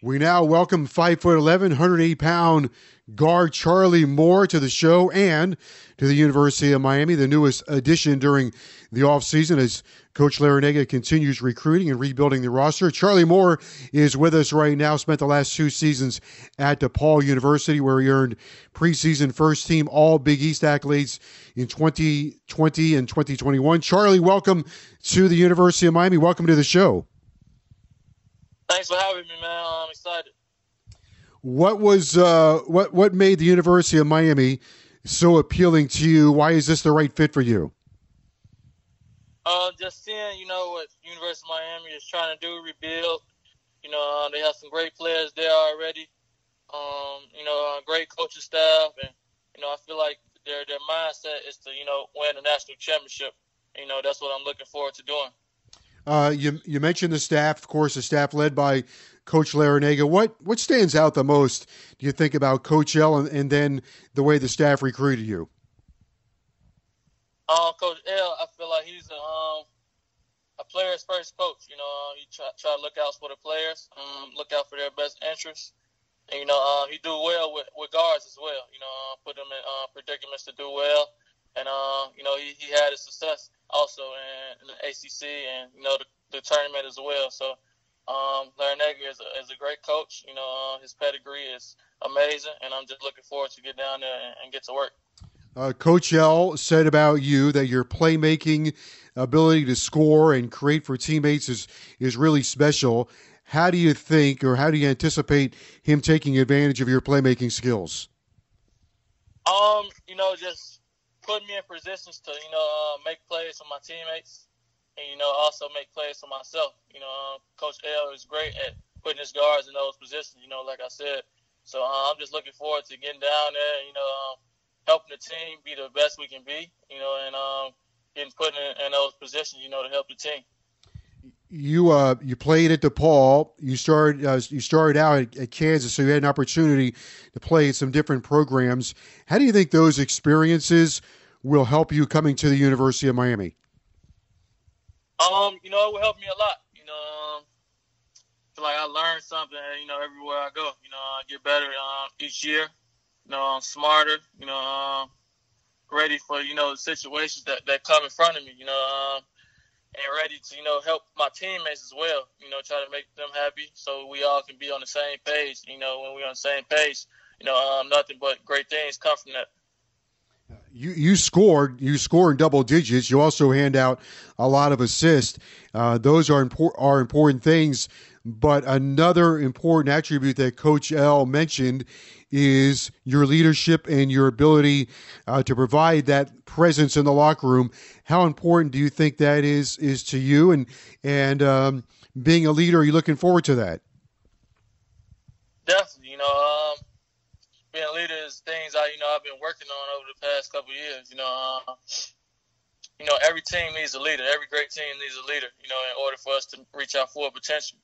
We now welcome 5 foot 11, 108 pound guard Charlie Moore to the show and to the University of Miami, the newest addition during the offseason as Coach Larrañaga continues recruiting and rebuilding the roster. Charlie Moore is with us right now, spent the last two seasons at DePaul University, where he earned preseason first team All Big East accolades in 2020 and 2021. Charlie, welcome to the University of Miami. Welcome to the show. Thanks for having me, man. I'm excited. What was uh, what what made the University of Miami so appealing to you? Why is this the right fit for you? Uh, just seeing, you know, what University of Miami is trying to do, rebuild. You know, uh, they have some great players there already. Um, you know, uh, great coaching staff, and you know, I feel like their their mindset is to, you know, win a national championship. You know, that's what I'm looking forward to doing. Uh, you you mentioned the staff, of course, the staff led by Coach Larrañaga. What what stands out the most? Do you think about Coach L and, and then the way the staff recruited you? Um, coach L, I feel like he's a um a player's first coach. You know, uh, he try try to look out for the players, um, look out for their best interests. And, you know, uh, he do well with, with guards as well. You know, uh, put them in uh, predicaments to do well. And, uh, you know, he, he had his success also in, in the ACC and, you know, the, the tournament as well. So, um, Larrañaga is a, is a great coach. You know, uh, his pedigree is amazing, and I'm just looking forward to get down there and, and get to work. Uh, Coach L said about you that your playmaking ability to score and create for teammates is is really special. How do you think, or how do you anticipate him taking advantage of your playmaking skills? Um, you know, just put me in positions to you know uh, make plays for my teammates, and you know also make plays for myself. You know, uh, Coach L is great at putting his guards in those positions. You know, like I said, so uh, I'm just looking forward to getting down there. You know. Um, helping the team be the best we can be, you know, and um, getting put in, in, those positions, you know, to help the team. You uh, you played at DePaul. You started uh, you started out at, at, Kansas, so you had an opportunity to play at some different programs. How do you think those experiences will help you coming to the University of Miami? Um, you know, it will help me a lot. You know, um, feel like I learned something. You know, everywhere I go, you know, I get better um, each year you know, I'm smarter, you know, um, ready for, you know, the situations that, that come in front of me, you know, um, and ready to, you know, help my teammates as well, you know, try to make them happy so we all can be on the same page. You know, when we're on the same page, you know, um, nothing but great things come from that. You you scored you score in double digits. You also hand out a lot of assists. Uh, those are important are important things. But another important attribute that Coach L mentioned is your leadership and your ability uh, to provide that presence in the locker room. How important do you think that is is to you? And and um, being a leader, are you looking forward to that? Definitely. You know, um, being a leader is things I you know I've been working on over the past couple years. You know. Uh, you know, every team needs a leader. Every great team needs a leader. You know, in order for us to reach our full potential.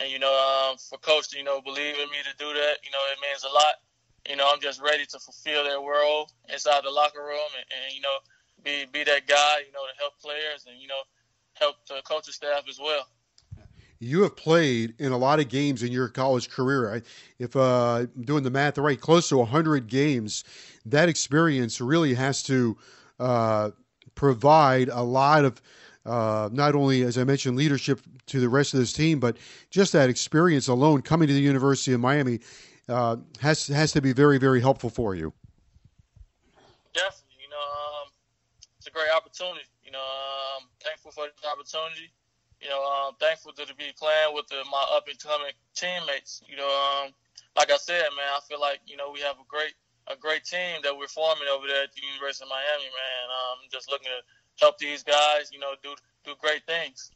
And you know, um, for coach to you know believe in me to do that, you know, it means a lot. You know, I'm just ready to fulfill that role inside the locker room, and, and you know, be be that guy, you know, to help players and you know, help the coaching staff as well. You have played in a lot of games in your college career. If uh, I'm doing the math right, close to 100 games. That experience really has to uh, provide a lot of uh, not only, as I mentioned, leadership to the rest of this team, but just that experience alone coming to the University of Miami uh, has has to be very, very helpful for you. Definitely, you know, um, it's a great opportunity. You know, I'm thankful for the opportunity. You know, I'm thankful to be playing with the, my up and coming teammates. You know, um, like I said, man, I feel like you know we have a great a great team that we're forming over there at the University of Miami, man. Um, just looking to help these guys, you know, do do great things.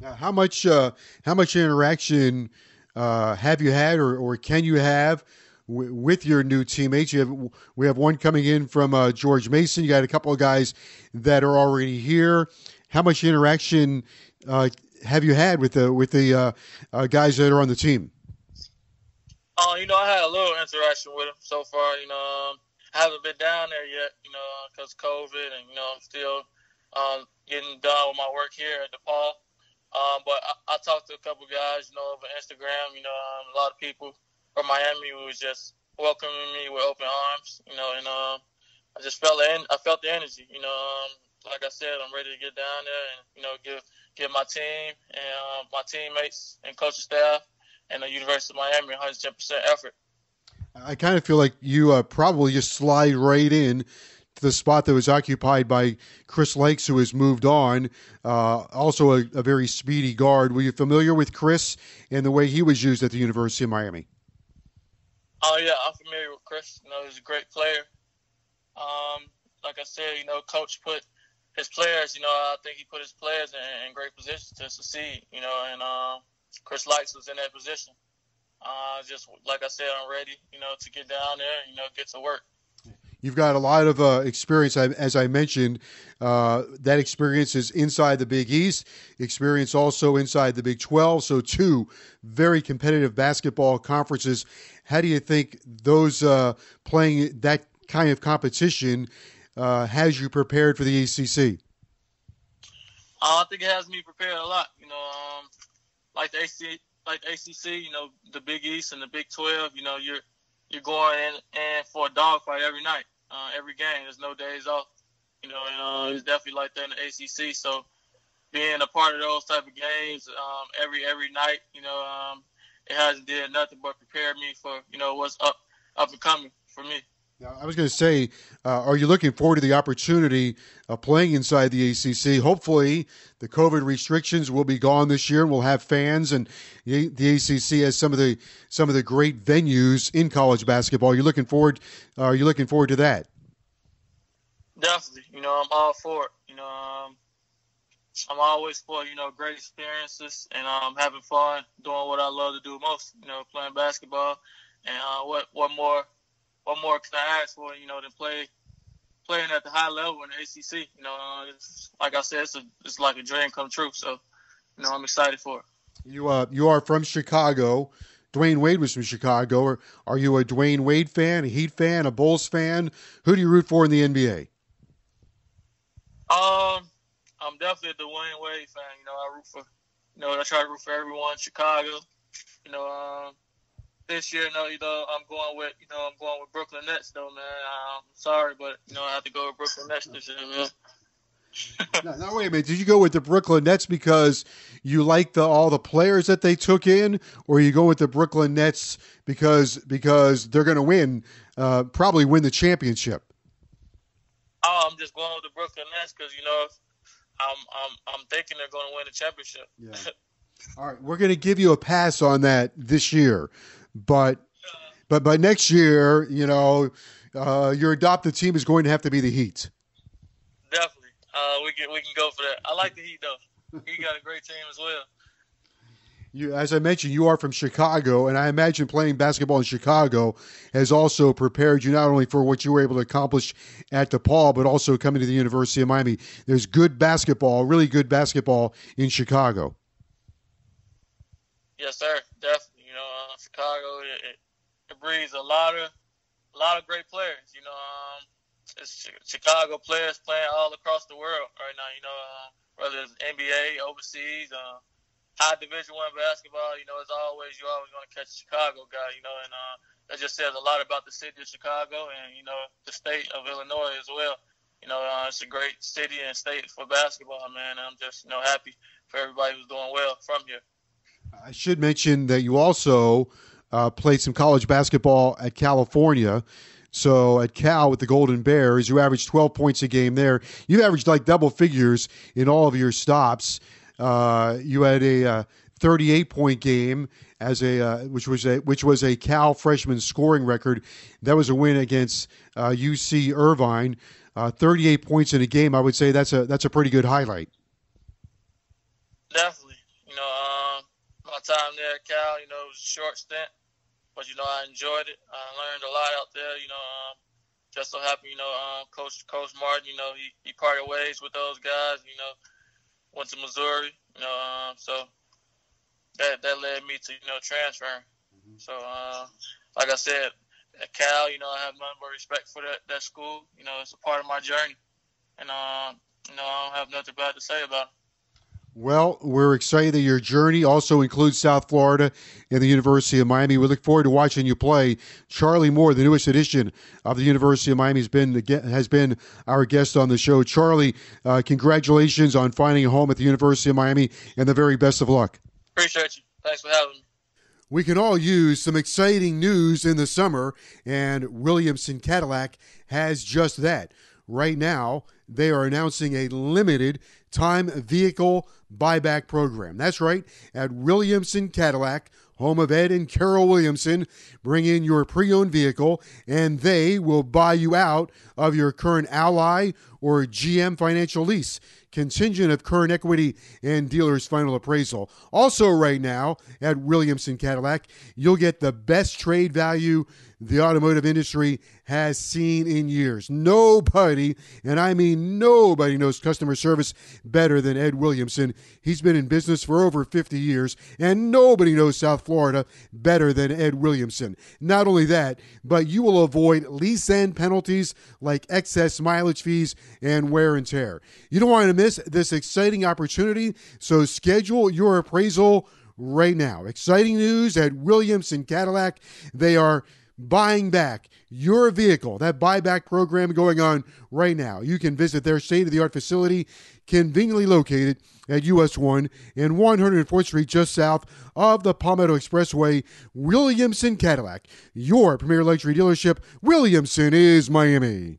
Now, how much uh, how much interaction uh, have you had, or, or can you have with your new teammates? You have we have one coming in from uh, George Mason. You got a couple of guys that are already here. How much interaction uh, have you had with the with the uh, uh, guys that are on the team? Oh, you know, I had a little interaction with them so far. You know, um, I haven't been down there yet, you know, because COVID, and you know, I'm still um, getting done with my work here at DePaul. Um, but I, I, talked to a couple guys, you know, over Instagram. You know, um, a lot of people from Miami was just welcoming me with open arms. You know, and um, I just felt the I felt the energy. You know, um, like I said, I'm ready to get down there and you know give give my team and uh, my teammates and coaching staff and the University of Miami 110 percent effort. I kind of feel like you uh, probably just slide right in to the spot that was occupied by Chris Lykes, who has moved on. Uh, also, a, a, very speedy guard. Were you familiar with Chris and the way he was used at the University of Miami? Oh yeah, I'm familiar with Chris. You know, he's a great player. Um, like I said, you know, coach put his players. You know, I think he put his players in, in great positions to succeed. You know, and uh, Chris Lykes was in that position. Uh, just like I said, I'm ready, you know, to get down there, you know, get to work. You've got a lot of uh, experience, as I mentioned. Uh, that experience is inside the Big East, experience also inside the Big 12. So, two very competitive basketball conferences. How do you think those uh, playing that kind of competition uh, has you prepared for the ACC? Uh, I think it has me prepared a lot. You know, um, like the ACC, like the ACC, you know, the Big East and the Big 12, you know, you're you're going in, in for a dogfight every night, uh, every game. There's no days off, you know, and uh, it's definitely like that in the ACC. So being a part of those type of games um, every every night, you know, um, it hasn't did nothing but prepare me for you know what's up up and coming for me. Now, I was going to say, uh, are you looking forward to the opportunity of playing inside the ACC? Hopefully, the COVID restrictions will be gone this year, and we'll have fans. And the, the ACC has some of the some of the great venues in college basketball. You're looking forward. Uh, are you looking forward to that? Definitely. You know, I'm all for it. You know, um, I'm always for you know great experiences and um, having fun doing what I love to do most. You know, playing basketball. And uh, what what more what more can I ask for? You know, to play playing at the high level in the ACC. You know, uh, like I said, it's, a, it's like a dream come true. So, you know, I'm excited for it. You uh, you are from Chicago. Dwyane Wade was from Chicago. Are, are you a Dwyane Wade fan, a Heat fan, a Bulls fan? Who do you root for in the NBA? Um, I'm definitely a Dwyane Wade fan. You know, I root for, you know, I try to root for everyone in Chicago. You know, um, this year, no, you know, I'm going with, you know, I'm going with Brooklyn Nets, though, man. I'm sorry, but you know, I have to go with Brooklyn Nets this year, man. now, now, wait a minute. Did you go with the Brooklyn Nets because you like the all the players that they took in, or you go with the Brooklyn Nets because because they're going to win, uh, probably win the championship? Oh, I'm just going with the Brooklyn Nets because you know, I'm I'm I'm thinking they're going to win the championship. Yeah. All right, we're going to give you a pass on that this year. But but by next year, you know, uh, your adopted team is going to have to be the Heat. Definitely, uh, we can we can go for that. I like the Heat though. He got a great team as well. You, as I mentioned, you are from Chicago, and I imagine playing basketball in Chicago has also prepared you not only for what you were able to accomplish at DePaul, but also coming to the University of Miami. There's good basketball, really good basketball in Chicago. Yes, sir. Definitely. Chicago, it, it, breeds a lot of a lot of great players. You know, um, it's Chicago players playing all across the world right now. You know, uh, whether it's NBA, overseas, uh, high Division One basketball. You know, as always, you're always going to catch a Chicago guy. You know, and uh, that just says a lot about the city of Chicago and you know the state of Illinois as well. you know, uh, it's a great city and state for basketball, man. I'm just, you know, happy for everybody who's doing well from here. I should mention that you also uh, played some college basketball at California. So at Cal with the Golden Bears, you averaged 12 points a game there. You averaged like double figures in all of your stops. Uh, you had a uh, 38 point game as a uh, which was a which was a Cal freshman scoring record. That was a win against UC uh, Irvine. Uh, 38 points in a game. I would say that's a that's a pretty good highlight. Definitely, you know, um, my time there at Cal, you know, it was a short stint but you know I enjoyed it. I learned a lot out there. You know, um, just so happy, you know, um, Coach Coach Martin, you know, he, he parted ways with those guys. You know, went to Missouri. You know, um, so that that led me to you know transferring. Mm-hmm. So, uh, like I said, at Cal, you know, I have nothing but respect for that that school. You know, it's a part of my journey, and um, you know, I don't have nothing bad to say about it. Well, we're excited that your journey also includes South Florida and the University of Miami. We look forward to watching you play. Charlie Moore, the newest addition of the University of Miami, has been has been our guest on the show. Charlie, uh, congratulations on finding a home at the University of Miami, and the very best of luck. Appreciate you. Thanks for having me. We can all use some exciting news in the summer, and Williamson Cadillac has just that. Right now, they are announcing a limited time vehicle buyback program. That's right, at Williamson Cadillac, home of Ed and Carol Williamson, bring in your pre owned vehicle and they will buy you out of your current Ally or GM financial lease, contingent of current equity and dealer's final appraisal. Also, right now at Williamson Cadillac, you'll get the best trade value the automotive industry has seen in years. Nobody, and I mean nobody, knows customer service better than Ed Williamson. He's been in business for over 50 years, and nobody knows South Florida better than Ed Williamson. Not only that, but you will avoid lease end penalties like excess mileage fees and wear and tear. You don't want to miss this exciting opportunity, so schedule your appraisal right now. Exciting news at Williamson Cadillac. They are buying back your vehicle. That buyback program going on right now. You can visit their state of the art facility, conveniently located at US 1 and 104th Street, just south of the Palmetto Expressway. Williamson Cadillac, your premier luxury dealership. Williamson is Miami.